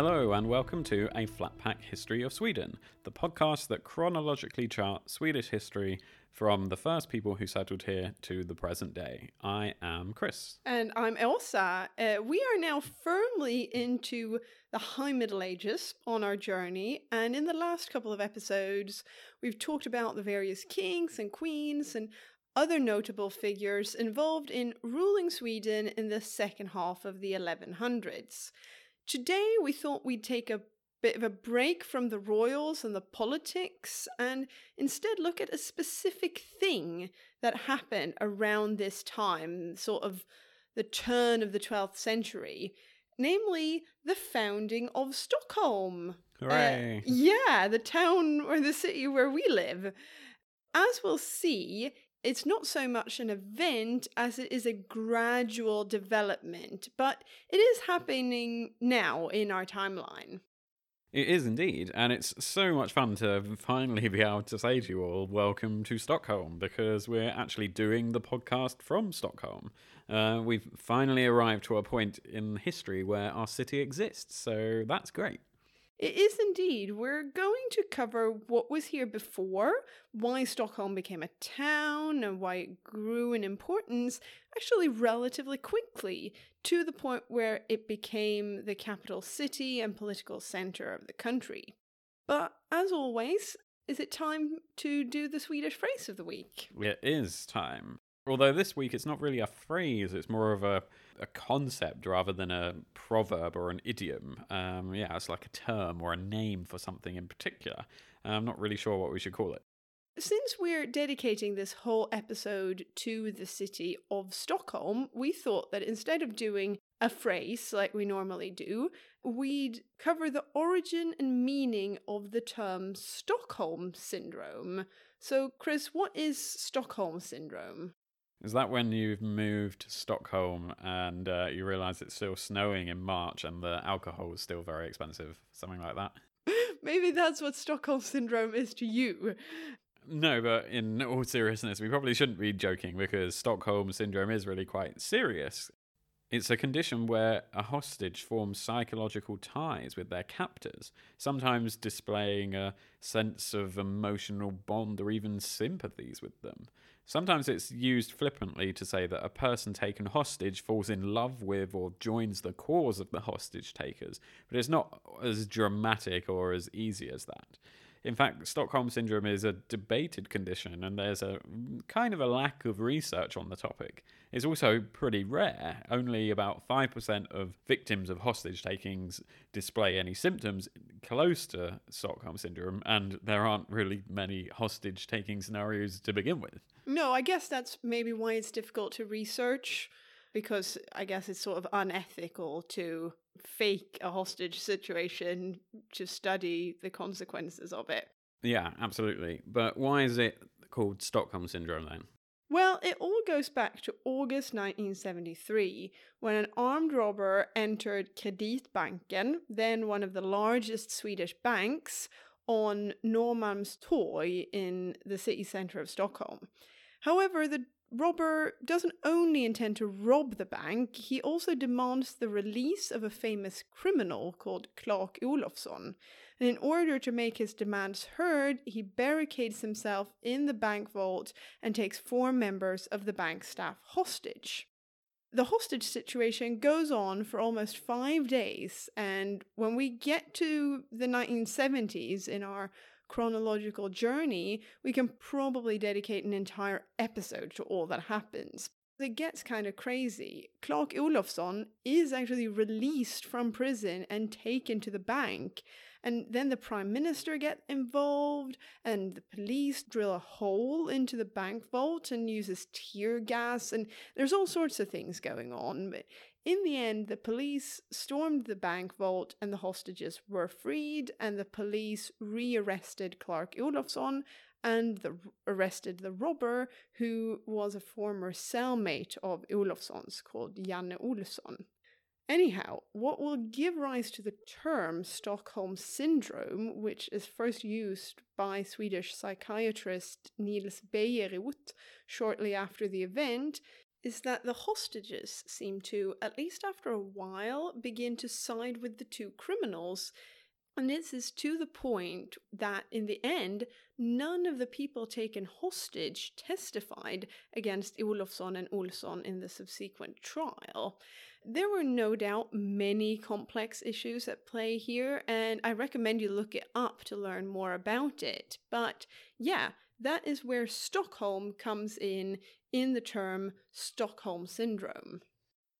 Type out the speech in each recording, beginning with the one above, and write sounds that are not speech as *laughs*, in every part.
Hello, and welcome to A Flatpack History of Sweden, the podcast that chronologically charts Swedish history from the first people who settled here to the present day. I am Chris. And I'm Åsa. Uh, we are now firmly into the High Middle Ages on our journey, and in the last couple of episodes, we've talked about the various kings and queens and other notable figures involved in ruling Sweden in the second half of the 1100s. Today, we thought we'd take a bit of a break from the royals and the politics and instead look at a specific thing that happened around this time, sort of the turn of the 12th century, namely the founding of Stockholm. Hooray! Uh, *laughs* yeah, the town or the city where we live. As we'll see, it's not so much an event as it is a gradual development, but it is happening now in our timeline. It is indeed, and it's so much fun to finally be able to say to you all, welcome to Stockholm, because we're actually doing the podcast from Stockholm. Uh, we've finally arrived to a point in history where our city exists, so that's great. It is indeed. We're going to cover what was here before, why Stockholm became a town, and why it grew in importance actually relatively quickly to the point where it became the capital city and political center of the country. But as always, is it time to do the Swedish phrase of the week? It is time. Although this week it's not really a phrase, it's more of a, a concept rather than a proverb or an idiom. Um, yeah, it's like a term or a name for something in particular. I'm not really sure what we should call it. Since we're dedicating this whole episode to the city of Stockholm, we thought that instead of doing a phrase like we normally do, we'd cover the origin and meaning of the term Stockholm Syndrome. So, Chris, what is Stockholm Syndrome? Is that when you've moved to Stockholm and uh, you realise it's still snowing in March and the alcohol is still very expensive? Something like that? *laughs* Maybe that's what Stockholm Syndrome is to you. No, but in all seriousness, we probably shouldn't be joking because Stockholm Syndrome is really quite serious. It's a condition where a hostage forms psychological ties with their captors, sometimes displaying a sense of emotional bond or even sympathies with them. Sometimes it's used flippantly to say that a person taken hostage falls in love with or joins the cause of the hostage takers, but it's not as dramatic or as easy as that. In fact, Stockholm Syndrome is a debated condition, and there's a kind of a lack of research on the topic. It's also pretty rare. Only about 5% of victims of hostage takings display any symptoms close to Stockholm Syndrome, and there aren't really many hostage taking scenarios to begin with. No, I guess that's maybe why it's difficult to research because I guess it's sort of unethical to fake a hostage situation to study the consequences of it. Yeah, absolutely. But why is it called Stockholm Syndrome then? Well, it all goes back to August 1973 when an armed robber entered Kreditbanken, then one of the largest Swedish banks, on Norrmalmstorg in the city centre of Stockholm. However, the robber doesn't only intend to rob the bank, he also demands the release of a famous criminal called Clark Olofsson. And in order to make his demands heard, he barricades himself in the bank vault and takes four members of the bank staff hostage. The hostage situation goes on for almost five days, and when we get to the 1970s in our chronological journey, we can probably dedicate an entire episode to all that happens. It gets kind of crazy. Clark Olofsson is actually released from prison and taken to the bank. And then the prime minister get involved, and the police drill a hole into the bank vault and uses tear gas, and there's all sorts of things going on. But in the end, the police stormed the bank vault and the hostages were freed, and the police rearrested Clark Olofsson and the, arrested the robber, who was a former cellmate of Olofsson's called Janne Olsson. Anyhow, what will give rise to the term Stockholm Syndrome, which is first used by Swedish psychiatrist Nils Bejerot shortly after the event, is that the hostages seem to, at least after a while, begin to side with the two criminals. And this is to the point that in the end, none of the people taken hostage testified against Olofsson and Olsson in the subsequent trial. There were no doubt many complex issues at play here, and I recommend you look it up to learn more about it. But yeah, that is where Stockholm comes in in the term Stockholm Syndrome.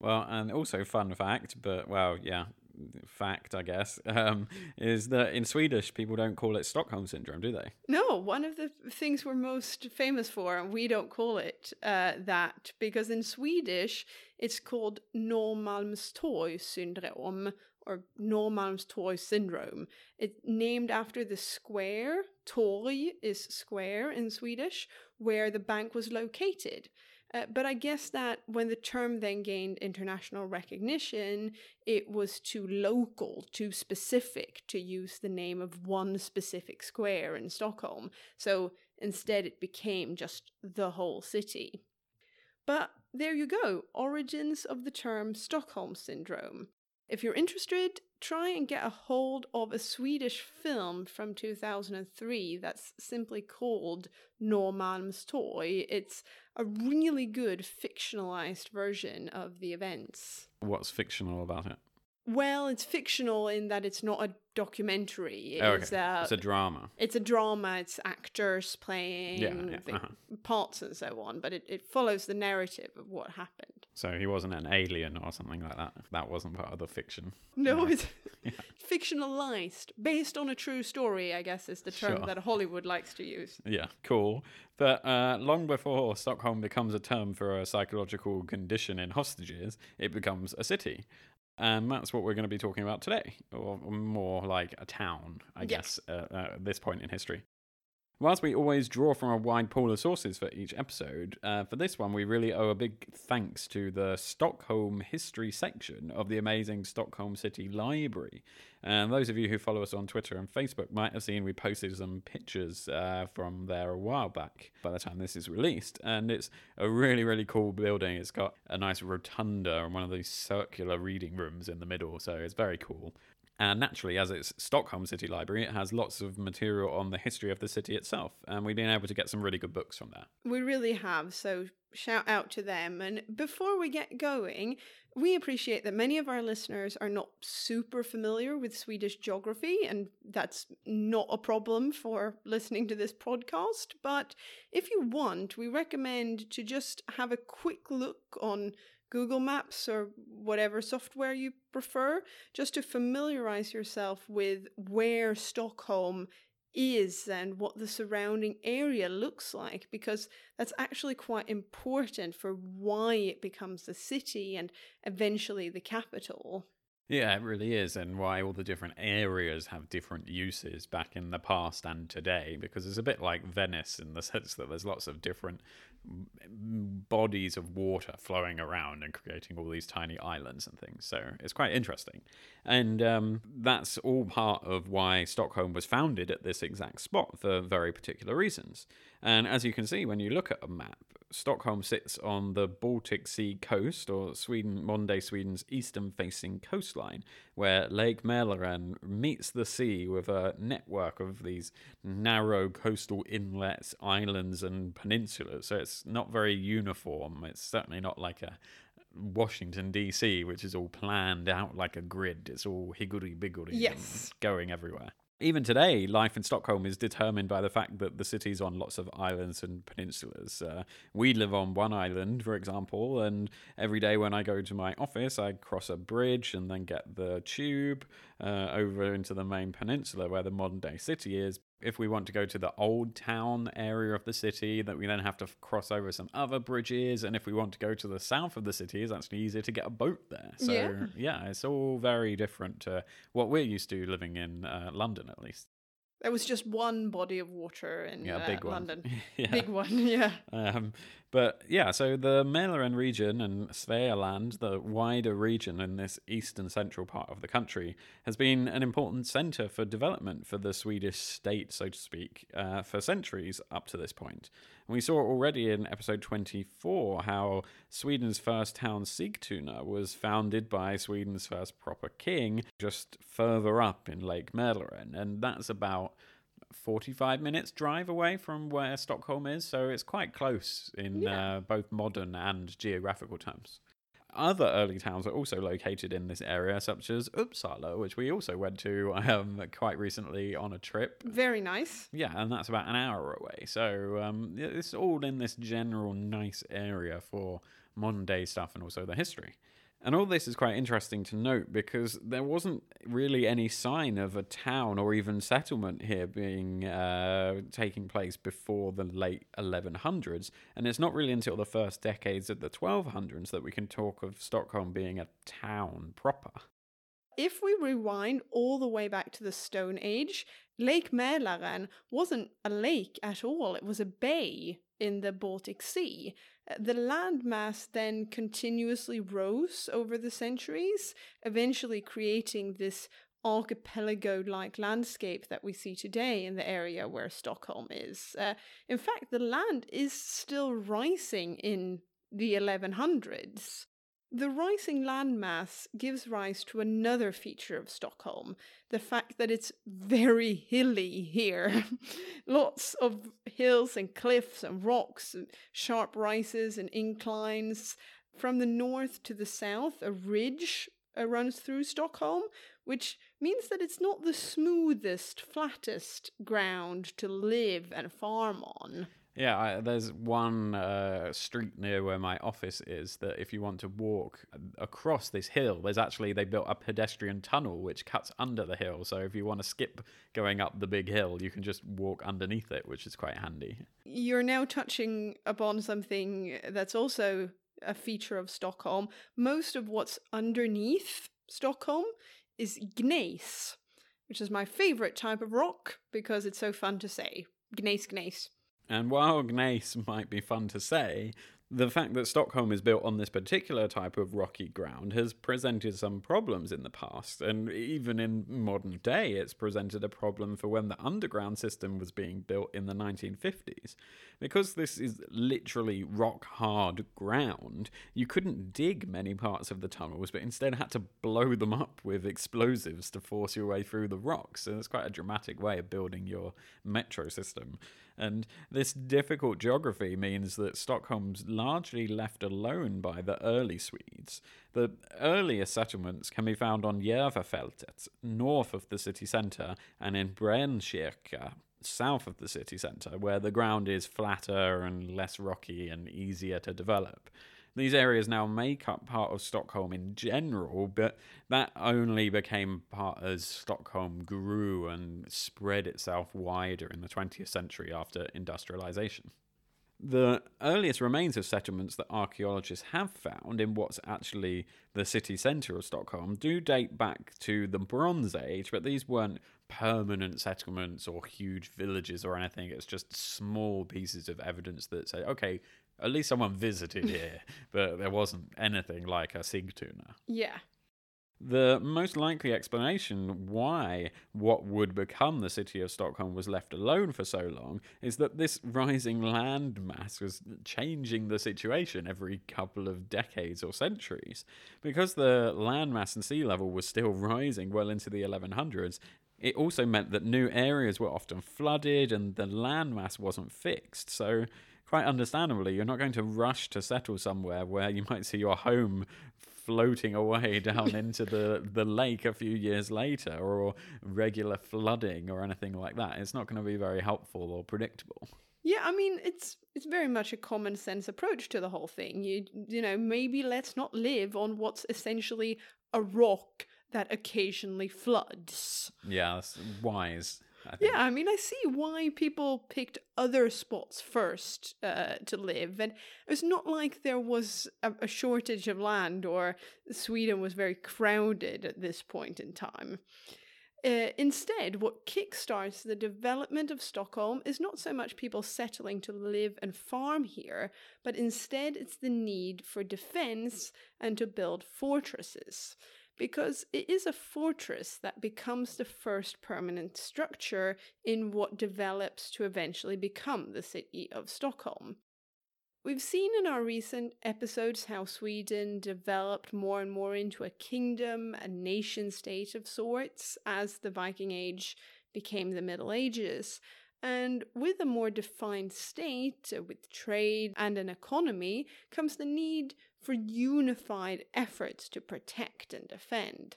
Well, and also fun fact, but well, yeah, fact, I guess, *laughs* um, is that in Swedish people don't call it Stockholm syndrome, do they? No, one of the things we're most famous for, and we don't call it uh, that because in Swedish it's called Norrmalmstorg syndrome or Normans Norrmalmstorg syndrome. It's named after the square. Torg is square in Swedish, where the bank was located. Uh, but I guess that when the term then gained international recognition, it was too local, too specific to use the name of one specific square in Stockholm. So instead, it became just the whole city. But there you go origins of the term Stockholm Syndrome. If you're interested, try and get a hold of a Swedish film from 2003 that's simply called Norrmalmstorg. It's a really good fictionalized version of the events. What's fictional about it? Well, it's fictional in that it's not a documentary. Oh, It's, okay. uh, it's a drama. it's a drama, it's actors playing Yeah, yeah, the uh-huh. parts and so on, but it, it follows the narrative of what happened. So he wasn't an alien or something like that. That wasn't part of the fiction. No, Yeah. it's *laughs* fictionalized, based on a true story, I guess is the term Sure. that Hollywood likes to use. Yeah, cool. But uh, long before Stockholm becomes a term for a psychological condition in hostages, it becomes a city. And that's what we're going to be talking about today, or more like a town, I Yeah. guess, uh, uh, at this point in history. Whilst we always draw from a wide pool of sources for each episode, uh, for this one we really owe a big thanks to the Stockholm history section of the amazing Stockholm City Library. And those of you who follow us on Twitter and Facebook might have seen we posted some pictures uh, from there a while back by the time this is released. And it's a really, really cool building. It's got a nice rotunda and one of these circular reading rooms in the middle, so it's very cool. And naturally, as it's Stockholm City Library, it has lots of material on the history of the city itself. And we've been able to get some really good books from there. We really have, so shout out to them. And before we get going, we appreciate that many of our listeners are not super familiar with Swedish geography, and that's not a problem for listening to this podcast. But if you want, we recommend to just have a quick look on Google Maps or whatever software you prefer, just to familiarize yourself with where Stockholm is and what the surrounding area looks like, because that's actually quite important for why it becomes the city and eventually the capital. Yeah, it really is, and why all the different areas have different uses back in the past and today, because it's a bit like Venice in the *laughs* sense that there's lots of different bodies of water flowing around and creating all these tiny islands and things. So it's quite interesting. And um, that's all part of why Stockholm was founded at this exact spot for very particular reasons. And as you can see when you look at a map, Stockholm sits on the Baltic Sea coast, or Sweden, modern day Sweden's eastern facing coastline, where Lake Mälaren meets the sea with a network of these narrow coastal inlets, islands, and peninsulas. So it's not very uniform. It's certainly not like a Washington DC, which is all planned out like a grid. It's all higgledy biggledy, Yes. going everywhere. Even today, life in Stockholm is determined by the fact that the city's on lots of islands and peninsulas. Uh, we live on one island, for example, and every day when I go to my office, I cross a bridge and then get the tube uh, over into the main peninsula where the modern day city is. If we want to go to the old town area of the city, that we then have to cross over some other bridges. And if we want to go to the south of the city, it's actually easier to get a boat there. So Yeah. yeah, it's all very different to what we're used to living in uh, London, at least. There was just one body of water in Yeah, uh, big one. London. *laughs* yeah. Big one, *laughs* yeah. Um, But yeah, so the Mälaren region and Svealand, the wider region in this eastern central part of the country, has been an important centre for development for the Swedish state, so to speak, uh, for centuries up to this point. And we saw already in episode 24 how Sweden's first town, Sigtuna, was founded by Sweden's first proper king just further up in Lake Mälaren. And that's about 45 minutes drive away from where Stockholm is, so it's quite close in Yeah. uh, both modern and geographical terms. Other early towns are also located in this area, such as Uppsala, which we also went to um, quite recently on a trip. Very nice. Yeah, and that's about an hour away. So um, it's all in this general nice area for modern day stuff and also the history. And all this is quite interesting to note because there wasn't really any sign of a town or even settlement here being uh, taking place before the late 1100s, and it's not really until the first decades of the 1200s that we can talk of Stockholm being a town proper. If we rewind all the way back to the Stone Age, Lake Mälaren wasn't a lake at all, it was a bay in the Baltic Sea. The landmass then continuously rose over the centuries, eventually creating this archipelago like landscape that we see today in the area where Stockholm is. Uh, in fact, the land is still rising in the 1100s. The rising landmass gives rise to another feature of Stockholm the fact that it's very hilly here. *laughs* Lots of hills and cliffs and rocks, and sharp rises and inclines. From the north to the south, a ridge uh, runs through Stockholm, which means that it's not the smoothest, flattest ground to live and farm on. Yeah, I, there's one uh, street near where my office is that if you want to walk across this hill, there's actually they built a pedestrian tunnel which cuts under the hill. So if you want to skip going up the big hill, you can just walk underneath it, which is quite handy. You're now touching upon something that's also a feature of Stockholm. Most of what's underneath Stockholm is gneiss, which is my favorite type of rock because it's so fun to say. Gneiss, gneiss. And while gneiss might be fun to say, the fact that Stockholm is built on this particular type of rocky ground has presented some problems in the past, and even in modern day, it's presented a problem for when the underground system was being built in the 1950s. Because this is literally rock hard ground, you couldn't dig many parts of the tunnels, but instead had to blow them up with explosives to force your way through the rocks. So it's quite a dramatic way of building your metro system. And this difficult geography means that Stockholm's largely left alone by the early Swedes. The earliest settlements can be found on Järvafältet, north of the city centre, and in Brännkyrka, south of the city centre, where the ground is flatter and less rocky and easier to develop. These areas now make up part of Stockholm in general, but that only became part as Stockholm grew and spread itself wider in the 20th century after industrialization. The earliest remains of settlements that archaeologists have found in what's actually the city centre of Stockholm do date back to the Bronze Age, but these weren't permanent settlements or huge villages or anything. It's just small pieces of evidence that say, okay, at least someone visited here, *laughs* but there wasn't anything like a Sigtuna. Yeah. The most likely explanation why what would become the city of Stockholm was left alone for so long is that this rising land mass was changing the situation every couple of decades or centuries. Because the land mass and sea level was still rising well into the 1100s, it also meant that new areas were often flooded and the land mass wasn't fixed. So, quite understandably, you're not going to rush to settle somewhere where you might see your home floating away *laughs* down into the, the lake a few years later or regular flooding or anything like that. It's not going to be very helpful or predictable. Yeah, I mean it's it's very much a common sense approach to the whole thing. You you know, maybe let's not live on what's essentially a rock that occasionally floods. Yeah, that's wise. Yeah, I mean, I see why people picked other spots first uh, to live. And it's not like there was a, a shortage of land or Sweden was very crowded at this point in time. Uh, instead, what kickstarts the development of Stockholm is not so much people settling to live and farm here, but instead it's the need for defense and to build fortresses. Because it is a fortress that becomes the first permanent structure in what develops to eventually become the city of Stockholm. We've seen in our recent episodes how Sweden developed more and more into a kingdom, a nation state of sorts, as the Viking Age became the Middle Ages. And with a more defined state, uh, with trade and an economy, comes the need for unified efforts to protect and defend.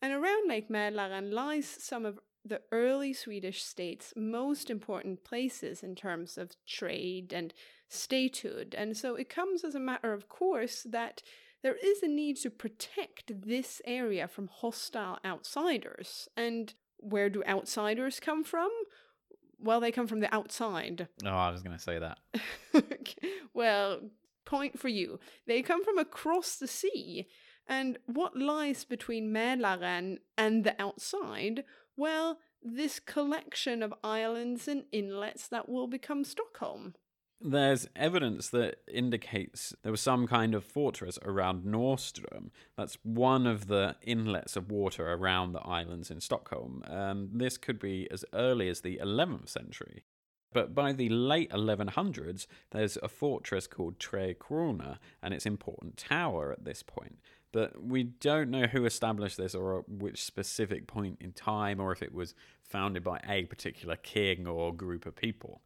And around Lake Mälaren lies some of the early Swedish state's most important places in terms of trade and statehood. And so it comes as a matter of course that there is a need to protect this area from hostile outsiders. And where do outsiders come from? Well, they come from the outside. Oh, I was going to say that. *laughs* well, point for you. They come from across the sea. And what lies between Mälaren and the outside? Well, this collection of islands and inlets that will become Stockholm there's evidence that indicates there was some kind of fortress around Norrström. That's one of the inlets of water around the islands in Stockholm. Um, this could be as early as the 11th century. But by the late 1100s, there's a fortress called Tre Kronor and its important tower at this point. But we don't know who established this or at which specific point in time, or if it was founded by a particular king or group of people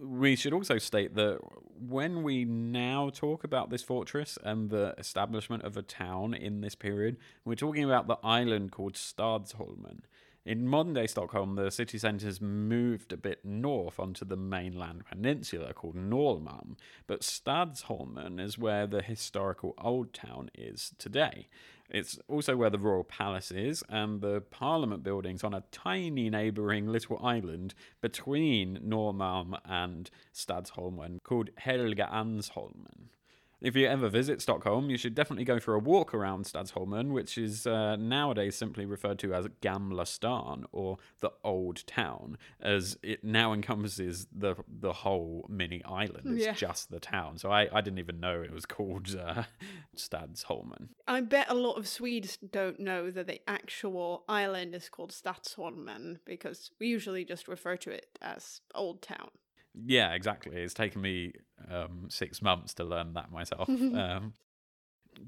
we should also state that when we now talk about this fortress and the establishment of a town in this period, we're talking about the island called Stadsholmen. In modern day Stockholm, the city centre has moved a bit north onto the mainland peninsula called Norrmalm, but Stadsholmen is where the historical old town is today. It's also where the royal palace is and the parliament buildings on a tiny neighbouring little island between Norrmalm and Stadsholmen called Helgeandsholmen if you ever visit Stockholm, you should definitely go for a walk around Stadsholmen, which is uh, nowadays simply referred to as Gamla Stan or the Old Town, as it now encompasses the the whole mini island. It's yeah. just the town. So I, I didn't even know it was called uh, *laughs* Stadsholmen. I bet a lot of Swedes don't know that the actual island is called Stadsholmen because we usually just refer to it as Old Town. Yeah, exactly. It's taken me um, six months to learn that myself. *laughs* um,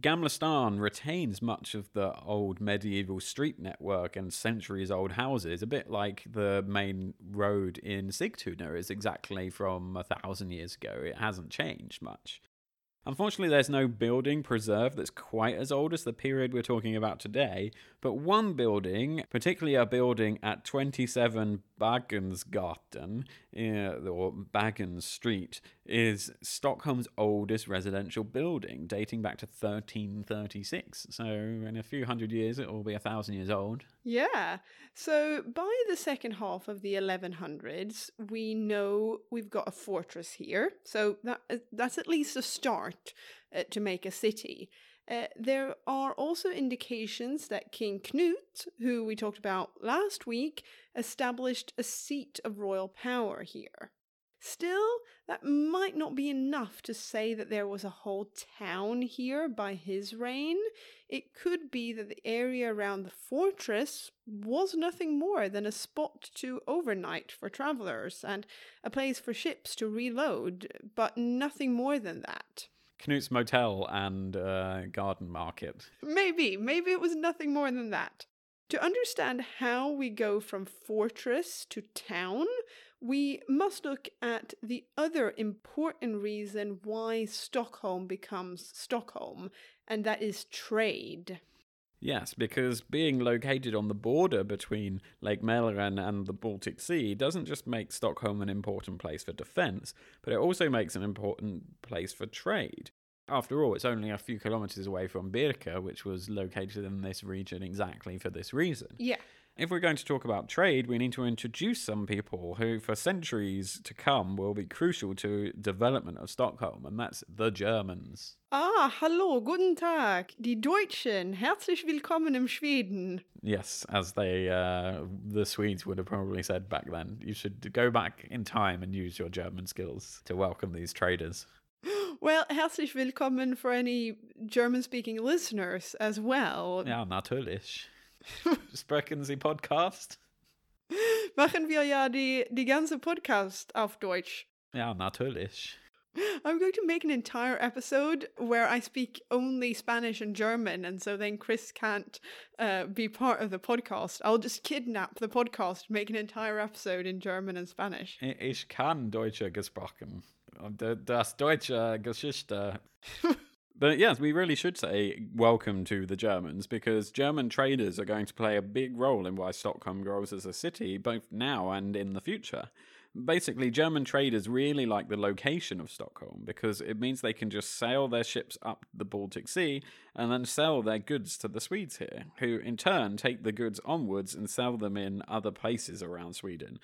Gamla Stan retains much of the old medieval street network and centuries old houses, a bit like the main road in Sigtuna is exactly from a thousand years ago. It hasn't changed much. Unfortunately, there's no building preserved that's quite as old as the period we're talking about today, but one building, particularly a building at 27 Baggensgatan, uh, or Baggins Street, is Stockholm's oldest residential building, dating back to 1336. So, in a few hundred years, it will be a thousand years old. Yeah. So, by the second half of the 1100s, we know we've got a fortress here. So, that, uh, that's at least a start uh, to make a city. Uh, there are also indications that King Knut, who we talked about last week, established a seat of royal power here. Still, that might not be enough to say that there was a whole town here by his reign. It could be that the area around the fortress was nothing more than a spot to overnight for travelers and a place for ships to reload, but nothing more than that. Knut's Motel and uh, Garden Market. Maybe, maybe it was nothing more than that. To understand how we go from fortress to town, we must look at the other important reason why Stockholm becomes Stockholm, and that is trade. Yes, because being located on the border between Lake Mälaren and the Baltic Sea doesn't just make Stockholm an important place for defence, but it also makes an important place for trade. After all, it's only a few kilometres away from Birka, which was located in this region exactly for this reason. Yeah. If we're going to talk about trade, we need to introduce some people who, for centuries to come, will be crucial to development of Stockholm, and that's the Germans. Ah, hallo, guten Tag, die Deutschen. Herzlich willkommen im Schweden. Yes, as they uh, the Swedes would have probably said back then. You should go back in time and use your German skills to welcome these traders. *gasps* Well, herzlich willkommen for any German-speaking listeners as well. Ja, natürlich. *laughs* Sprechen Sie Podcast? Machen wir ja die, die ganze Podcast auf Deutsch. Ja, natürlich. I'm going to make an entire episode where I speak only Spanish and German, and so then Chris can't uh, be part of the podcast. I'll just kidnap the podcast, make an entire episode in German and Spanish. Ich kann Deutsche gesprochen. Das deutsche Geschichte. *laughs* But yes, we really should say welcome to the Germans because German traders are going to play a big role in why Stockholm grows as a city, both now and in the future. Basically, German traders really like the location of Stockholm because it means they can just sail their ships up the Baltic Sea and then sell their goods to the Swedes here, who in turn take the goods onwards and sell them in other places around Sweden.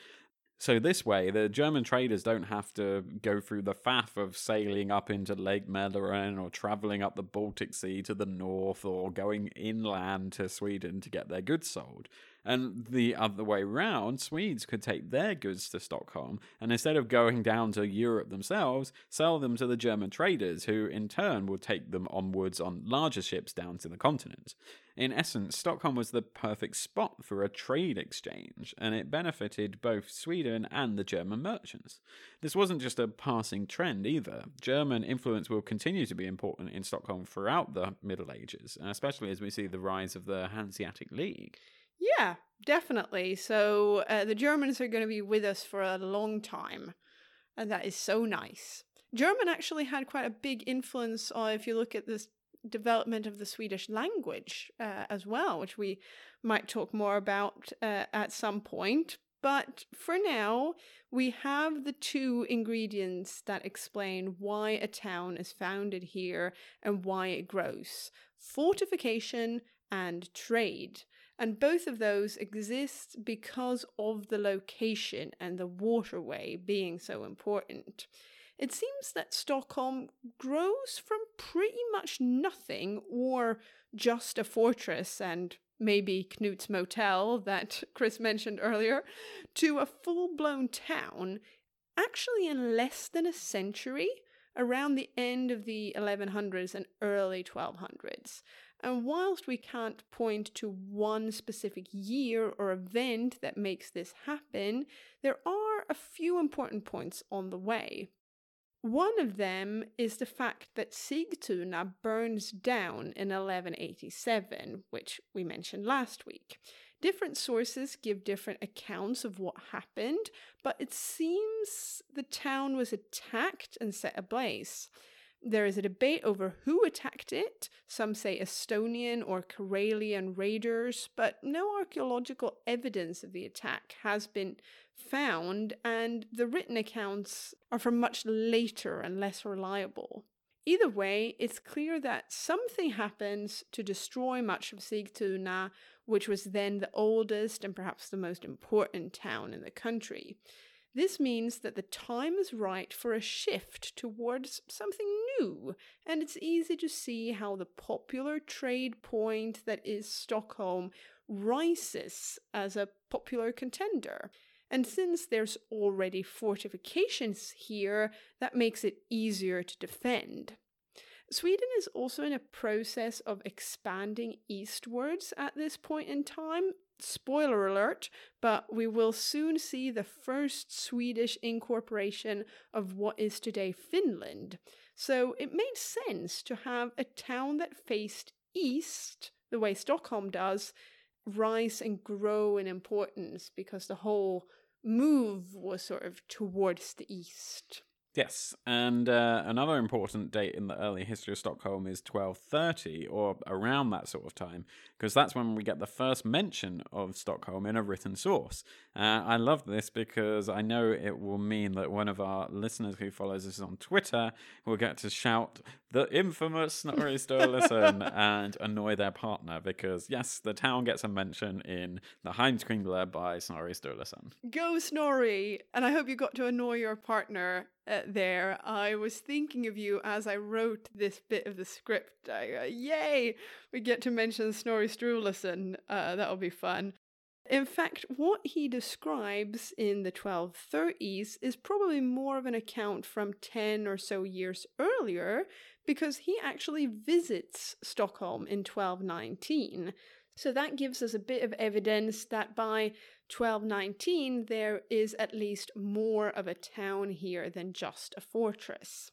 So this way, the German traders don't have to go through the faff of sailing up into Lake Mälaren or traveling up the Baltic Sea to the north or going inland to Sweden to get their goods sold. And the other way round, Swedes could take their goods to Stockholm and instead of going down to Europe themselves, sell them to the German traders, who in turn would take them onwards on larger ships down to the continent. In essence, Stockholm was the perfect spot for a trade exchange, and it benefited both Sweden and the German merchants. This wasn't just a passing trend either. German influence will continue to be important in Stockholm throughout the Middle Ages, especially as we see the rise of the Hanseatic League. Yeah, definitely. So uh, the Germans are going to be with us for a long time. And that is so nice. German actually had quite a big influence uh, if you look at this development of the Swedish language uh, as well, which we might talk more about uh, at some point. But for now, we have the two ingredients that explain why a town is founded here and why it grows fortification and trade. And both of those exist because of the location and the waterway being so important. It seems that Stockholm grows from pretty much nothing or just a fortress and maybe Knut's Motel that *laughs* Chris mentioned earlier to a full blown town actually in less than a century around the end of the 1100s and early 1200s. And whilst we can't point to one specific year or event that makes this happen, there are a few important points on the way. One of them is the fact that Sigtuna burns down in 1187, which we mentioned last week. Different sources give different accounts of what happened, but it seems the town was attacked and set ablaze. There is a debate over who attacked it. Some say Estonian or Karelian raiders, but no archaeological evidence of the attack has been found, and the written accounts are from much later and less reliable. Either way, it's clear that something happens to destroy much of Sigtuna, which was then the oldest and perhaps the most important town in the country. This means that the time is right for a shift towards something new, and it's easy to see how the popular trade point that is Stockholm rises as a popular contender. And since there's already fortifications here, that makes it easier to defend. Sweden is also in a process of expanding eastwards at this point in time, spoiler alert, but we will soon see the first Swedish incorporation of what is today Finland. So it made sense to have a town that faced east, the way Stockholm does, rise and grow in importance because the whole move was sort of towards the east. Yes, and uh, another important date in the early history of Stockholm is 1230, or around that sort of time, because that's when we get the first mention of Stockholm in a written source. Uh, I love this because I know it will mean that one of our listeners who follows us on Twitter will get to shout the infamous Snorri *laughs* Sturluson and annoy their partner, because yes, the town gets a mention in the Heimskringla by Snorri Sturluson. Go Snorri! And I hope you got to annoy your partner uh, there. I was thinking of you as I wrote this bit of the script. I, uh, yay! We get to mention Snorri Sturluson. Uh, that'll be fun. In fact, what he describes in the 1230s is probably more of an account from 10 or so years earlier because he actually visits Stockholm in 1219. So that gives us a bit of evidence that by 1219 there is at least more of a town here than just a fortress.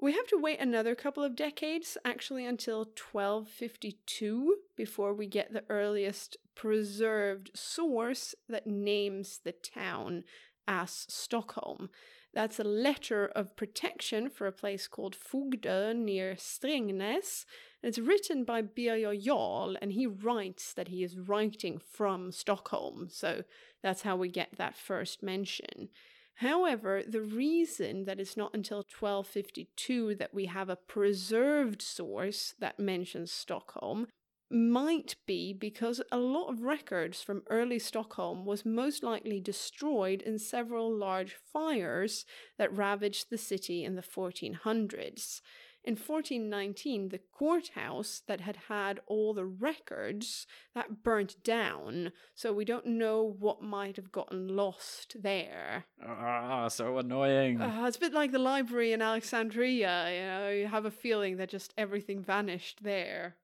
We have to wait another couple of decades, actually until 1252, before we get the earliest preserved source that names the town as Stockholm. That's a letter of protection for a place called Fogdö near Strängnäs. And it's written by Birger Jarl, and he writes that he is writing from Stockholm. So that's how we get that first mention. However, the reason that it's not until 1252 that we have a preserved source that mentions Stockholm might be because a lot of records from early Stockholm was most likely destroyed in several large fires that ravaged the city in the 1400s. In 1419, the courthouse that had had all the records that burnt down, so we don't know what might have gotten lost there. Ah, so annoying. Uh, it's a bit like the library in Alexandria, you know, you have a feeling that just everything vanished there.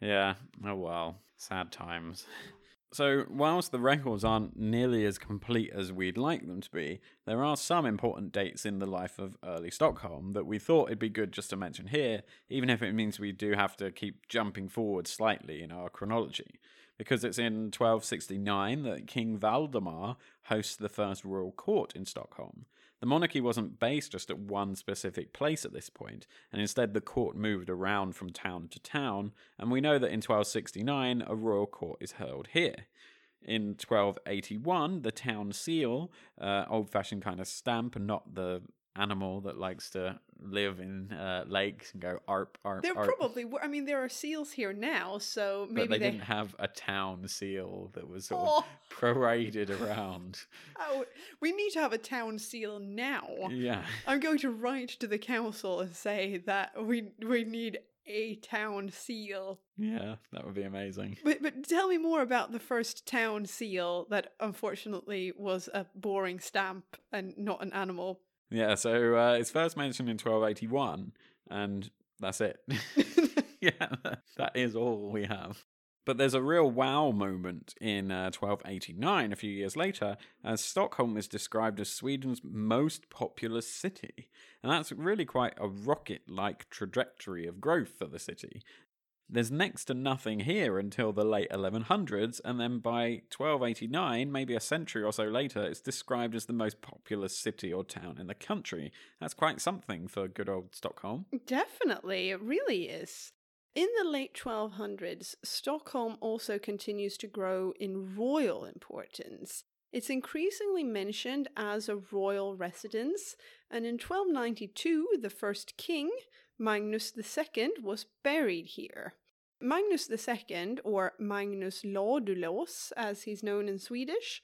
Yeah, oh well, sad times. So, whilst the records aren't nearly as complete as we'd like them to be, there are some important dates in the life of early Stockholm that we thought it'd be good just to mention here, even if it means we do have to keep jumping forward slightly in our chronology. Because it's in 1269 that King Valdemar hosts the first royal court in Stockholm. The monarchy wasn't based just at one specific place at this point, and instead the court moved around from town to town, and we know that in 1269 a royal court is held here. In 1281, the town seal, uh, old fashioned kind of stamp, and not the animal that likes to live in uh, lakes and go arp arp. There arp. probably were. I mean, there are seals here now, so maybe but they, didn't have a town seal that was sort Oh. of paraded around. *laughs* Oh, we need to have a town seal now. Yeah. I'm going to write to the council and say that we we need a town seal. Yeah, that would be amazing. But but tell me more about the first town seal that unfortunately was a boring stamp and not an animal. Yeah, so uh, it's first mentioned in 1281, and that's it. *laughs* yeah, that is all we have. But there's a real wow moment in uh, 1289, a few years later, as Stockholm is described as Sweden's most populous city. And that's really quite a rocket like trajectory of growth for the city. There's next to nothing here until the late 1100s, and then by 1289, maybe a century or so later, it's described as the most populous city or town in the country. That's quite something for good old Stockholm. Definitely, it really is. In the late 1200s, Stockholm also continues to grow in royal importance. It's increasingly mentioned as a royal residence, and in 1292, the first king, Magnus II, was buried here. Magnus II, or Magnus Ladulås, as he's known in Swedish,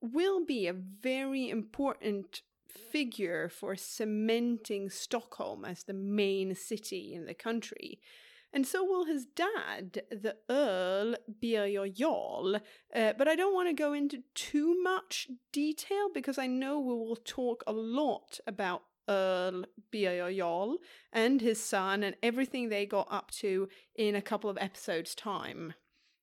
will be a very important figure for cementing Stockholm as the main city in the country. And so will his dad, the Earl Birger Jarl. Uh, but I don't want to go into too much detail because I know we will talk a lot about Earl Birger and his son and everything they got up to in a couple of episodes' time.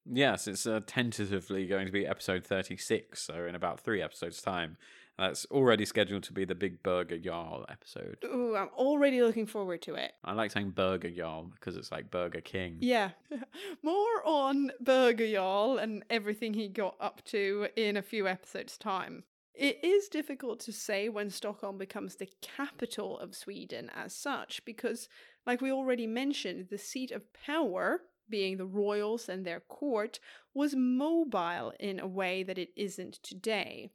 Yes, it's uh, tentatively going to be episode 36, so in about three episodes' time. That's already scheduled to be the Big Burger Jarl episode. Ooh, I'm already looking forward to it. I like saying Burger Jarl because it's like Burger King. Yeah. *laughs* More on Burger Jarl and everything he got up to in a few episodes' time. It is difficult to say when Stockholm becomes the capital of Sweden as such, because, like we already mentioned, the seat of power, being the royals and their court, was mobile in a way that it isn't today.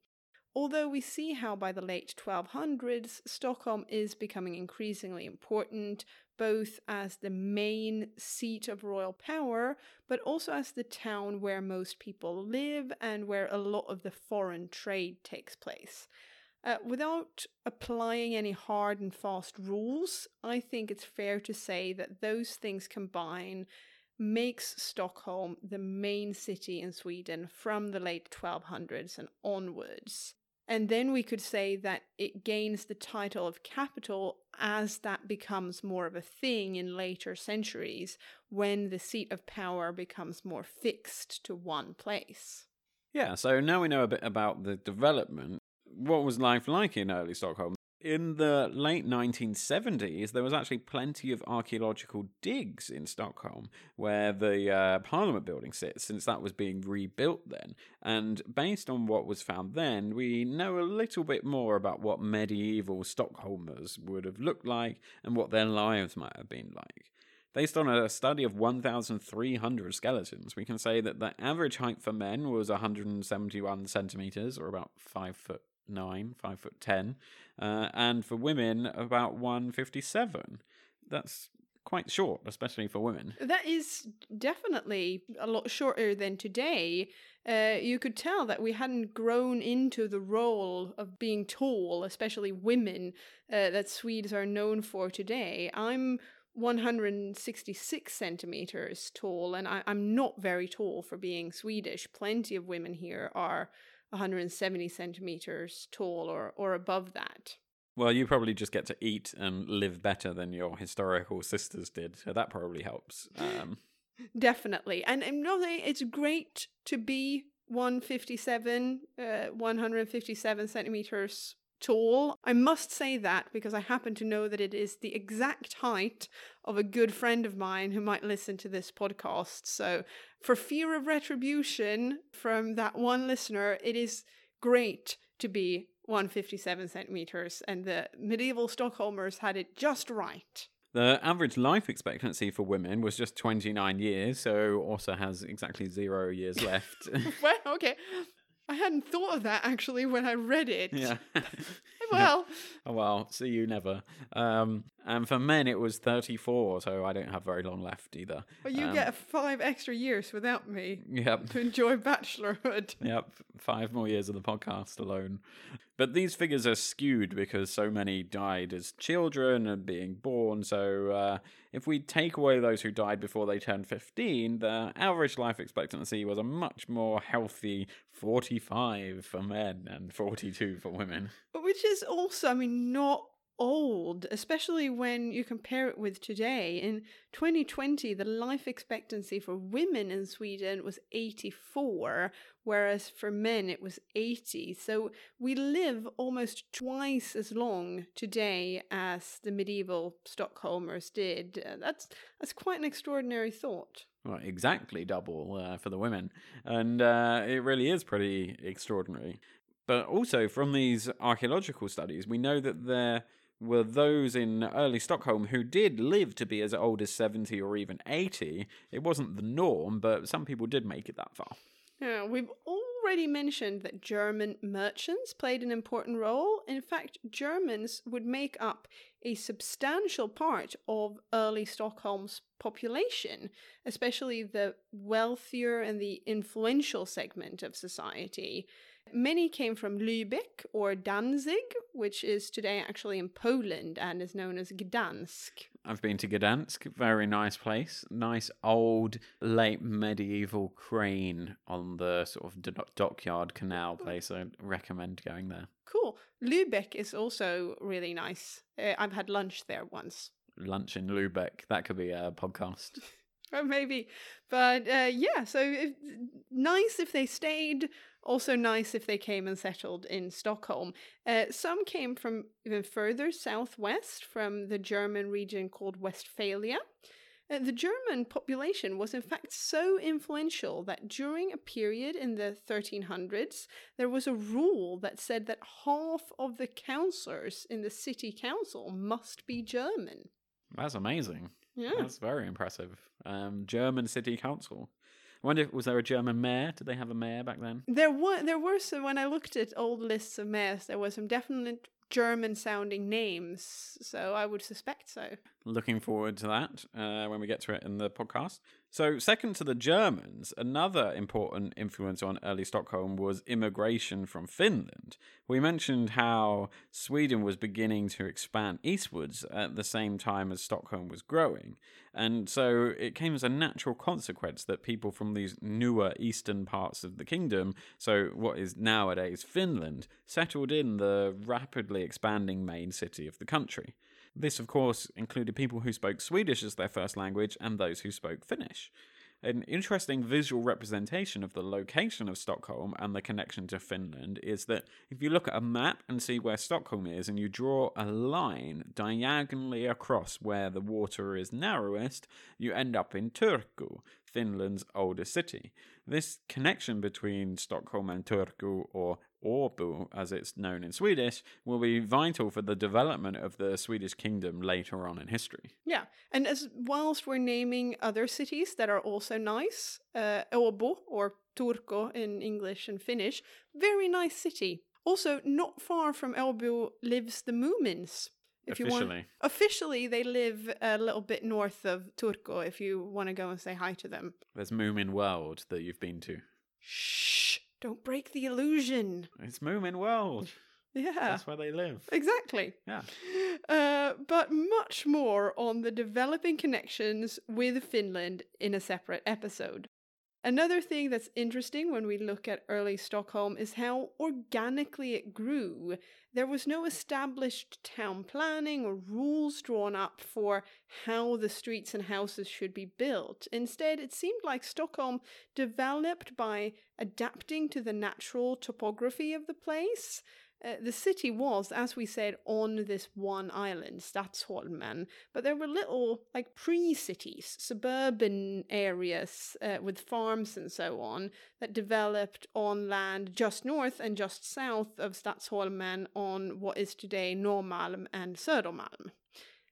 Although we see how by the late 1200s, Stockholm is becoming increasingly important, both as the main seat of royal power, but also as the town where most people live and where a lot of the foreign trade takes place. Uh, without applying any hard and fast rules, I think it's fair to say that those things combine makes Stockholm the main city in Sweden from the late 1200s and onwards. And then we could say that it gains the title of capital as that becomes more of a thing in later centuries when the seat of power becomes more fixed to one place. Yeah, so now we know a bit about the development. What was life like in early Stockholm? In the late 1970s, there was actually plenty of archaeological digs in Stockholm where the uh, Parliament building sits, since that was being rebuilt then. And based on what was found then, we know a little bit more about what medieval Stockholmers would have looked like and what their lives might have been like. Based on a study of 1,300 skeletons, we can say that the average height for men was 171 centimeters, or about 5 foot nine, five foot ten, uh, and for women about one fifty seven. That's quite short, especially for women. That is definitely a lot shorter than today. Uh, you could tell that we hadn't grown into the role of being tall, especially women, uh, that Swedes are known for today. I'm 166 centimeters tall, and I, am not very tall for being Swedish. Plenty of women here are 170 centimeters tall or, or above that. Well, you probably just get to eat and live better than your historical sisters did, so that probably helps. Um, *laughs* Definitely, and, and no, it's great to be 157, uh, 157 centimeters tall. I must say that because I happen to know that it is the exact height of a good friend of mine who might listen to this podcast. So, for fear of retribution from that one listener, it is great to be 157 centimeters, and the medieval Stockholmers had it just right. The average life expectancy for women was just 29 years, so Åsa has exactly zero years left. *laughs* well, okay. I hadn't thought of that actually when I read it. Yeah. *laughs* *laughs* well. oh well, see you never. Um, and for men, it was 34, so I don't have very long left either. Well, you um, get five extra years without me. Yep. To enjoy *laughs* bachelorhood. Yep. Five more years of the podcast alone. But these figures are skewed because so many died as children and being born. So uh, if we take away those who died before they turned 15, the average life expectancy was a much more healthy 45 for men and 42 for women. Which is also, I mean, not old, especially when you compare it with today. In 2020, the life expectancy for women in Sweden was 84, whereas for men it was 80. So we live almost twice as long today as the medieval Stockholmers did. Uh, that's that's quite an extraordinary thought. Well, exactly double uh, for the women, and uh, it really is pretty extraordinary. But also from these archaeological studies, we know that there were those in early Stockholm who did live to be as old as 70 or even 80. It wasn't the norm, but some people did make it that far. Yeah, we've already mentioned that German merchants played an important role. In fact, Germans would make up a substantial part of early Stockholm's population, especially the wealthier and the influential segment of society. Many came from Lübeck or Danzig, which is today actually in Poland and is known as Gdansk. I've been to Gdansk, very nice place. Nice old late medieval crane on the sort of dockyard canal place. I recommend going there. Cool. Lübeck is also really nice. Uh, I've had lunch there once. Lunch in Lübeck. That could be a podcast. *laughs* or maybe. But uh, yeah, so if, nice if they stayed. Also nice if they came and settled in Stockholm. Uh, some came from even further southwest, from the German region called Westphalia. Uh, the German population was in fact so influential that during a period in the 1300s, there was a rule that said that half of the councillors in the city council must be German. That's amazing. Yeah. That's very impressive. Um, German city council. I wonder, if, was there a German mayor? Did they have a mayor back then? There were there were some when I looked at old lists of mayors, there were some definite German sounding names, so I would suspect so. Looking forward to that uh, when we get to it in the podcast. So, second to the Germans, another important influence on early Stockholm was immigration from Finland. We mentioned how Sweden was beginning to expand eastwards at the same time as Stockholm was growing. And so it came as a natural consequence that people from these newer eastern parts of the kingdom, so what is nowadays Finland, settled in the rapidly expanding main city of the country. This, of course, included people who spoke Swedish as their first language and those who spoke Finnish. An interesting visual representation of the location of Stockholm and the connection to Finland is that if you look at a map and see where Stockholm is and you draw a line diagonally across where the water is narrowest, you end up in Turku, Finland's oldest city. This connection between Stockholm and Turku, or Åbo as it's known in Swedish, will be vital for the development of the Swedish kingdom later on in history. Yeah, and as whilst we're naming other cities that are also nice, uh, Åbo or Turku in English and Finnish, very nice city. Also, not far from Åbo lives the Moomins. If you want, Officially. officially, they live a little bit north of Turku. If you want to go and say hi to them, There's Moomin World that you've been to. shh, don't break the illusion. It's Moomin World. Yeah, That's where they live. exactly. Yeah. Uh, but much more on the developing connections with Finland in a separate episode. Another thing that's interesting when we look at early Stockholm is how organically it grew. There was no established town planning or rules drawn up for how the streets and houses should be built. Instead, it seemed like Stockholm developed by adapting to the natural topography of the place. Uh, the city was, as we said, on this one island, Stadsholmen, but there were little, like, pre cities, suburban areas uh, with farms and so on that developed on land just north and just south of Stadsholmen on what is today Norrmalm and Södermalm.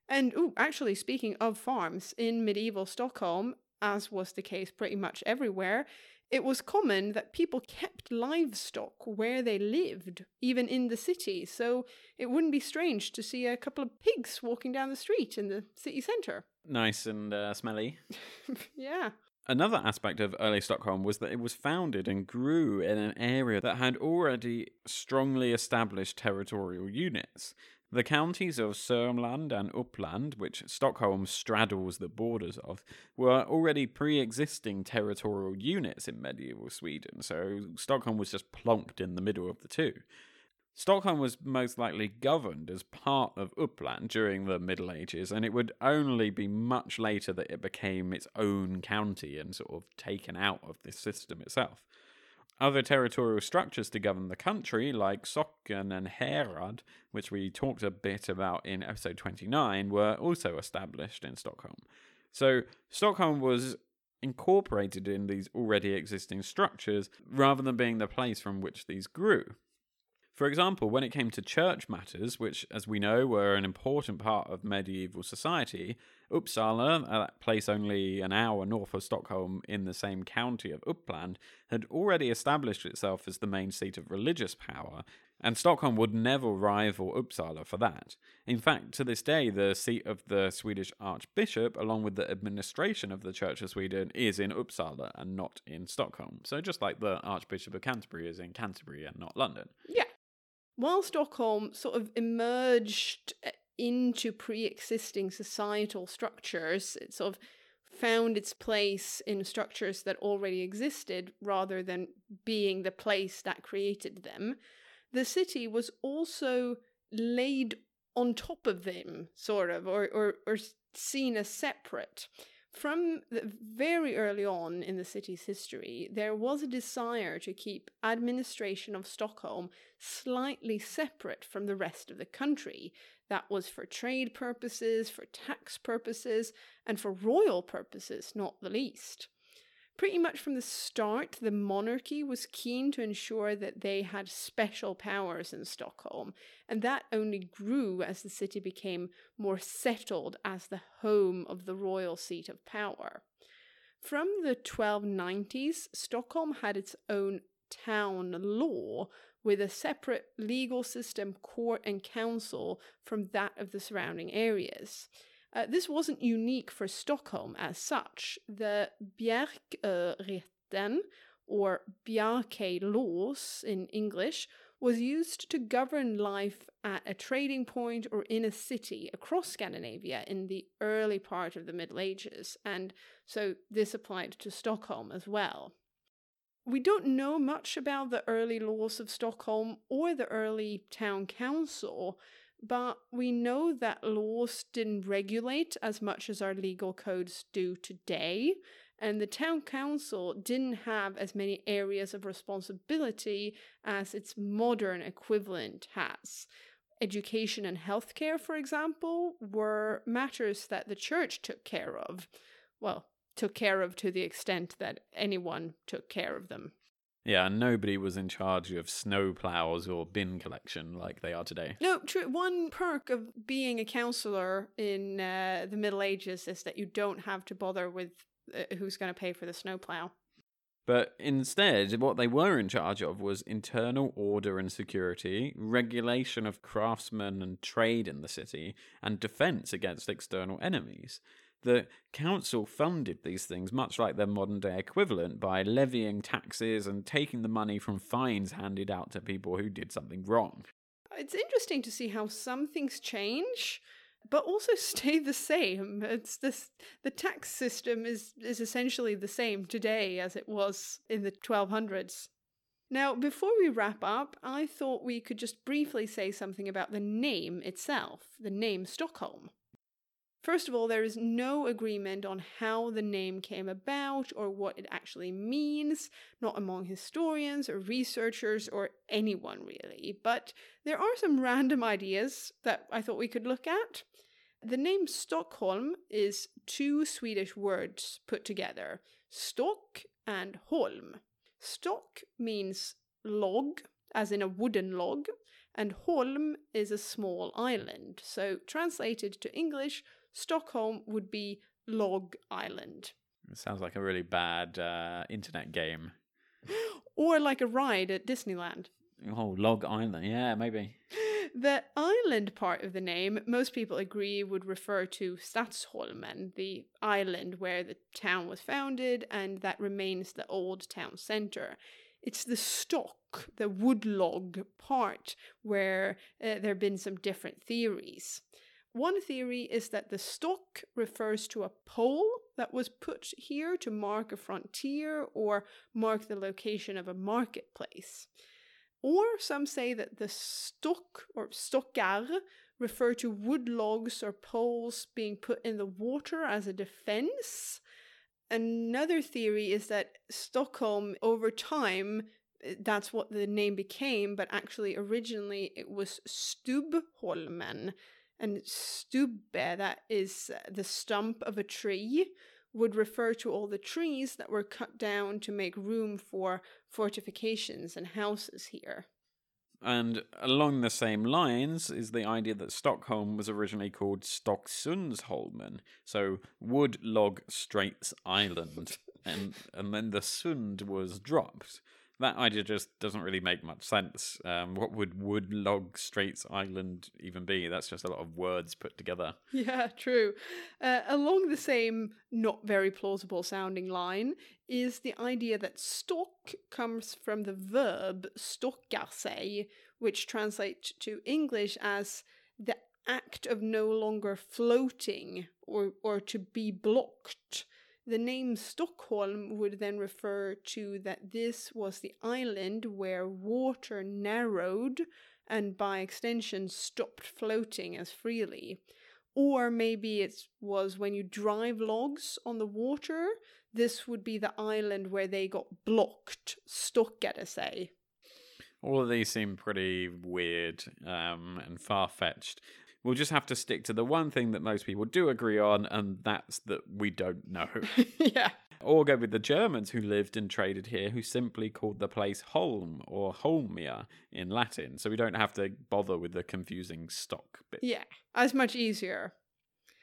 And, ooh, actually, speaking of farms, in medieval Stockholm, as was the case pretty much everywhere, it was common that people kept livestock where they lived, even in the city, so it wouldn't be strange to see a couple of pigs walking down the street in the city centre. Nice and uh, smelly. *laughs* yeah. Another aspect of early Stockholm was that it was founded and grew in an area that had already strongly established territorial units. The counties of Sörmland and Uppland, which Stockholm straddles the borders of, were already pre existing territorial units in medieval Sweden, so Stockholm was just plonked in the middle of the two. Stockholm was most likely governed as part of Uppland during the Middle Ages, and it would only be much later that it became its own county and sort of taken out of the system itself. Other territorial structures to govern the country, like Socken and Härad, which we talked a bit about in episode 29, were also established in Stockholm. So, Stockholm was incorporated in these already existing structures rather than being the place from which these grew. For example, when it came to church matters, which, as we know, were an important part of medieval society, Uppsala, uh, a place only an hour north of Stockholm in the same county of Uppland, had already established itself as the main seat of religious power, and Stockholm would never rival Uppsala for that. In fact, to this day, the seat of the Swedish Archbishop, along with the administration of the Church of Sweden, is in Uppsala and not in Stockholm. So, just like the Archbishop of Canterbury is in Canterbury and not London. Yeah. While Stockholm sort of emerged uh, into pre existing societal structures, it sort of found its place in structures that already existed rather than being the place that created them. The city was also laid on top of them, sort of, or, or, or seen as separate. From very early on in the city's history, there was a desire to keep administration of Stockholm slightly separate from the rest of the country. That was for trade purposes, for tax purposes, and for royal purposes, not the least pretty much from the start, the monarchy was keen to ensure that they had special powers in Stockholm, and that only grew as the city became more settled as the home of the royal seat of power. From the 1290s, Stockholm had its own town law with a separate legal system, court, and council from that of the surrounding areas. Uh, this wasn't unique for Stockholm as such. The Bjerkretten, or Bjarke laws in English, was used to govern life at a trading point or in a city across Scandinavia in the early part of the Middle Ages, and so this applied to Stockholm as well. We don't know much about the early laws of Stockholm or the early town council, but we know that laws didn't regulate as much as our legal codes do today, and the town council didn't have as many areas of responsibility as its modern equivalent has. Education and healthcare, for example, were matters that the church took care of. Well, took care of to the extent that anyone took care of them. Yeah, nobody was in charge of snow plows or bin collection like they are today. No, true. One perk of being a counselor in uh, the Middle Ages is that you don't have to bother with uh, who's going to pay for the snow plow. But instead, what they were in charge of was internal order and security, regulation of craftsmen and trade in the city, and defense against external enemies the council funded these things much like their modern day equivalent by levying taxes and taking the money from fines handed out to people who did something wrong. It's interesting to see how some things change but also *laughs* stay the same. It's this the tax system is is essentially the same today as it was in the 1200s. Now, before we wrap up, I thought we could just briefly say something about the name itself, the name Stockholm. First of all, there is no agreement on how the name came about or what it actually means, not among historians or researchers or anyone really. But there are some random ideas that I thought we could look at. The name Stockholm is two Swedish words put together stock and holm. Stock means log, as in a wooden log, and holm is a small island. So, translated to English, Stockholm would be Log Island. It sounds like a really bad uh, internet game. or like a ride at Disneyland. Oh, Log Island. Yeah, maybe. The island part of the name, most people agree, would refer to Stadsholmen, the island where the town was founded, and that remains the old town center. It's the stock, the wood log part, where uh, there have been some different theories. One theory is that the stock refers to a pole that was put here to mark a frontier or mark the location of a marketplace. Or some say that the stock or stockar refer to wood logs or poles being put in the water as a defense. Another theory is that Stockholm, over time, that's what the name became, but actually originally it was Stubholmen, and stubbe, that is uh, the stump of a tree, would refer to all the trees that were cut down to make room for fortifications and houses here. And along the same lines is the idea that Stockholm was originally called Stocksundsholmen, so Wood Log Straits Island, *laughs* and and then the Sund was dropped that idea just doesn't really make much sense. Um, what would Wood Log Straits Island even be? That's just a lot of words put together. Yeah, true. Uh, along the same, not very plausible sounding line is the idea that stock comes from the verb stocka sig, which translates to English as the act of no longer floating or, or to be blocked. The name Stockholm would then refer to that this was the island where water narrowed and by extension stopped floating as freely. Or maybe it was when you drive logs on the water, this would be the island where they got blocked, stuck at a say. All of these seem pretty weird um, and far fetched. We'll just have to stick to the one thing that most people do agree on, and that's that we don't know. *laughs* yeah. Or go with the Germans who lived and traded here, who simply called the place Holm or Holmia in Latin, so we don't have to bother with the confusing stock bit. Yeah, as much easier.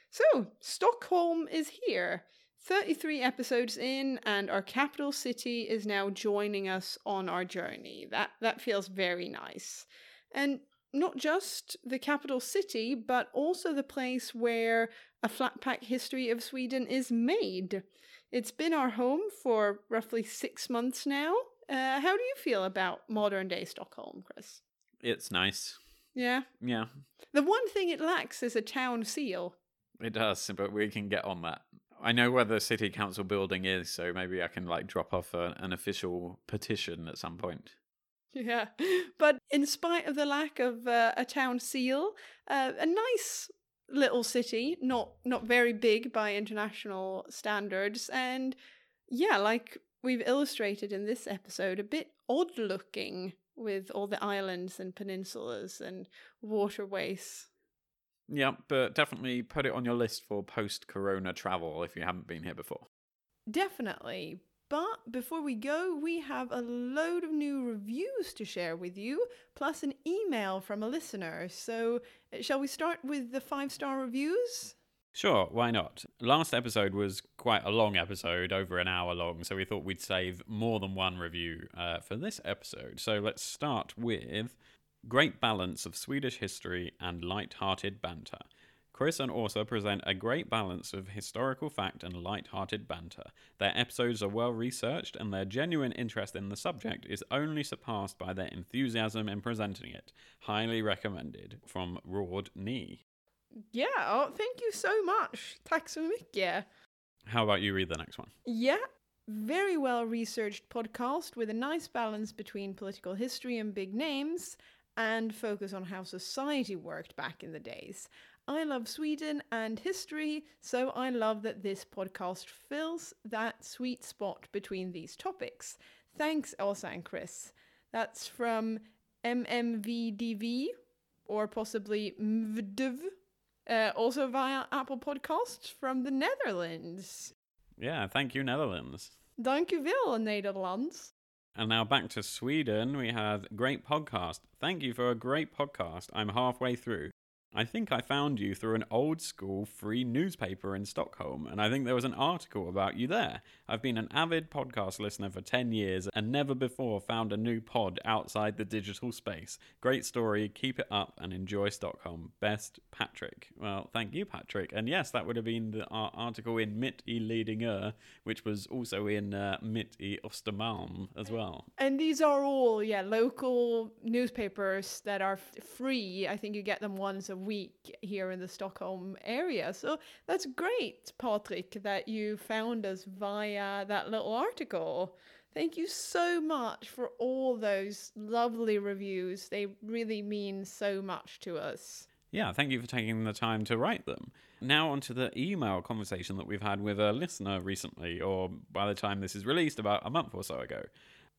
So, Stockholm is here. 33 episodes in and our capital city is now joining us on our journey. That that feels very nice. And not just the capital city, but also the place where a flat pack history of Sweden is made. It's been our home for roughly six months now. Uh, how do you feel about modern day Stockholm, Chris? It's nice. Yeah. Yeah, The one thing it lacks is a town seal. it does, but we can get on that. I know where the city council building is, so maybe I can like drop off a, an official petition at some point. Yeah, but in spite of the lack of uh, a town seal, uh, a nice little city, not not very big by international standards, and yeah, like we've illustrated in this episode, a bit odd looking with all the islands and peninsulas and waterways. Yeah, but definitely put it on your list for post corona travel if you haven't been here before. Definitely. But before we go, we have a load of new reviews to share with you, plus an email from a listener. So, uh, shall we start with the five star reviews? Sure, why not? Last episode was quite a long episode, over an hour long, so we thought we'd save more than one review uh, for this episode. So let's start with Great Balance of Swedish History and Light-Hearted Banter. Chris and Åsa present a great balance of historical fact and light-hearted banter. Their episodes are well researched, and their genuine interest in the subject is only surpassed by their enthusiasm in presenting it. Highly recommended. From Rord Knee. Yeah, oh, thank you so much. Tack så mycket. How about you read the next one? Yeah, very well researched podcast with a nice balance between political history and big names and focus on how society worked back in the days. I love Sweden and history, so I love that this podcast fills that sweet spot between these topics. Thanks, Elsa and Chris. That's from MMVDV or possibly MVDV, uh, also via Apple Podcasts from the Netherlands. Yeah, thank you, Netherlands. Dank u wel, Nederlands. And now back to Sweden. We have great podcast. Thank you for a great podcast. I'm halfway through. I think I found you through an old school free newspaper in Stockholm, and I think there was an article about you there. I've been an avid podcast listener for 10 years and never before found a new pod outside the digital space. Great story, keep it up, and enjoy Stockholm. Best, Patrick. Well, thank you, Patrick. And yes, that would have been the our article in Mitt i Lidingö, which was also in uh, Mitt i Östermalm as well. And these are all, yeah, local newspapers that are f- free. I think you get them once a week here in the Stockholm area. So that's great, Patrick, that you found us via that little article. Thank you so much for all those lovely reviews. They really mean so much to us. Yeah, thank you for taking the time to write them. Now, on to the email conversation that we've had with a listener recently, or by the time this is released, about a month or so ago.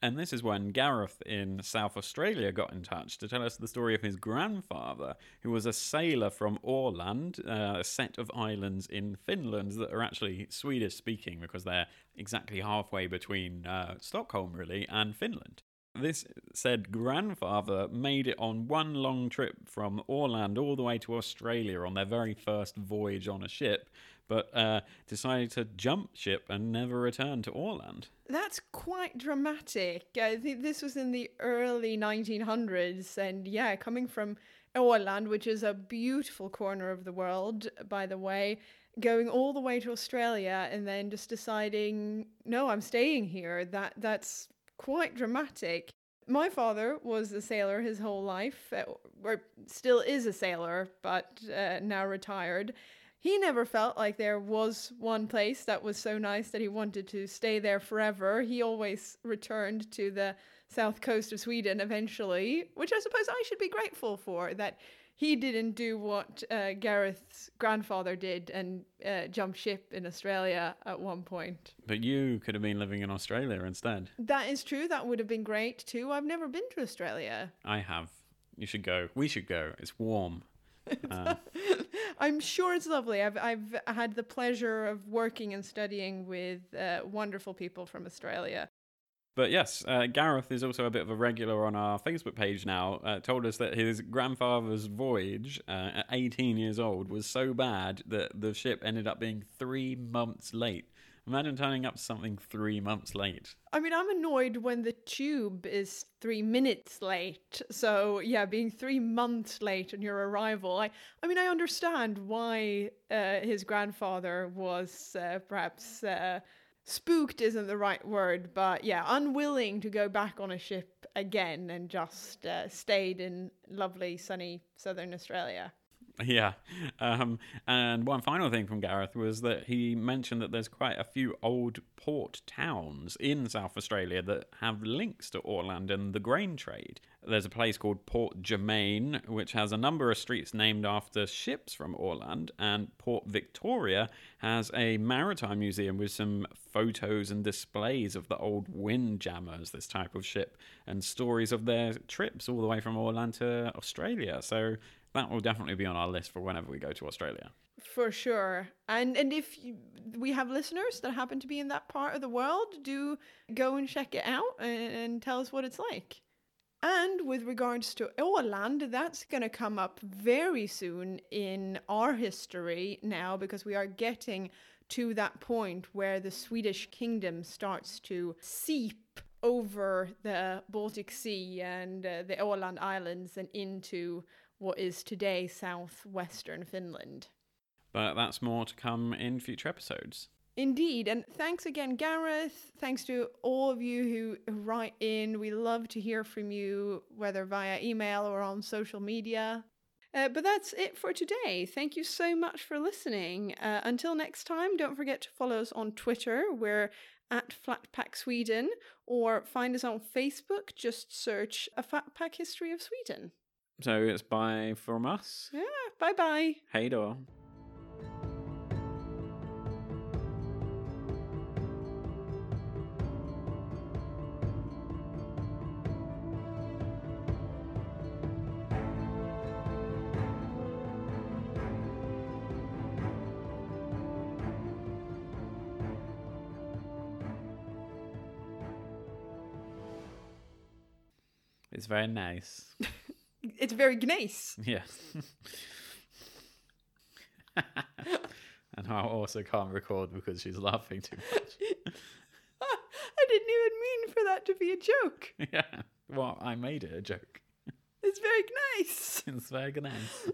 And this is when Gareth in South Australia got in touch to tell us the story of his grandfather, who was a sailor from Åland, uh, a set of islands in Finland that are actually Swedish speaking because they're exactly halfway between uh, Stockholm, really, and Finland. This said grandfather made it on one long trip from Åland all the way to Australia on their very first voyage on a ship, but uh, decided to jump ship and never return to Åland. That's quite dramatic. I think this was in the early 1900s, and yeah, coming from Åland, which is a beautiful corner of the world, by the way, going all the way to Australia, and then just deciding, no, I'm staying here. That that's quite dramatic. My father was a sailor his whole life, uh, or still is a sailor, but uh, now retired. He never felt like there was one place that was so nice that he wanted to stay there forever. He always returned to the south coast of Sweden eventually, which I suppose I should be grateful for that he didn't do what uh, Gareth's grandfather did and uh, jump ship in Australia at one point. But you could have been living in Australia instead. That is true. That would have been great too. I've never been to Australia. I have. You should go. We should go. It's warm. *laughs* Uh, I'm sure it's lovely. I've I've had the pleasure of working and studying with uh, wonderful people from Australia. But yes, uh, Gareth is also a bit of a regular on our Facebook page now. Uh, told us that his grandfather's voyage uh, at 18 years old was so bad that the ship ended up being three months late. Imagine turning up something three months late. I mean, I'm annoyed when the tube is three minutes late. So yeah, being three months late on your arrival, I, I mean, I understand why uh, his grandfather was uh, perhaps uh, spooked isn't the right word, but yeah, unwilling to go back on a ship again and just uh, stayed in lovely sunny southern Australia. Yeah. Um, and one final thing from Gareth was that he mentioned that there's quite a few old port towns in South Australia that have links to Åland and the grain trade. There's a place called Port Germein, which has a number of streets named after ships from Åland, and Port Victoria has a maritime museum with some photos and displays of the old windjammers, this type of ship, and stories of their trips all the way from Åland to Australia. So that will definitely be on our list for whenever we go to Australia. For sure. And and if you, we have listeners that happen to be in that part of the world, do go and check it out and, and tell us what it's like. And with regards to Åland, that's going to come up very soon in our history now because we are getting to that point where the Swedish kingdom starts to seep over the Baltic Sea and uh, the Åland Islands and into what is today southwestern Finland. But that's more to come in future episodes. Indeed. And thanks again, Gareth. Thanks to all of you who write in. We love to hear from you, whether via email or on social media. Uh, but that's it for today. Thank you so much for listening. Uh, until next time, don't forget to follow us on Twitter. We're at Flatpack Sweden, or find us on Facebook. Just search a Flatpack History of Sweden. So it's bye from us. Yeah, bye bye. Hey då. It's very nice. *laughs* It's very nice. *laughs* Yeah. *laughs* and I also can't record because she's laughing too much. *laughs* I didn't even mean for that to be a joke. yeah. Well, I made it a joke. It's very nice. It's very nice.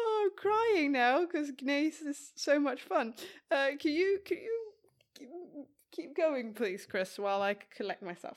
Oh, I'm crying now because Gnace is so much fun. Uh, can you can you keep going, please, Chris, while I collect myself?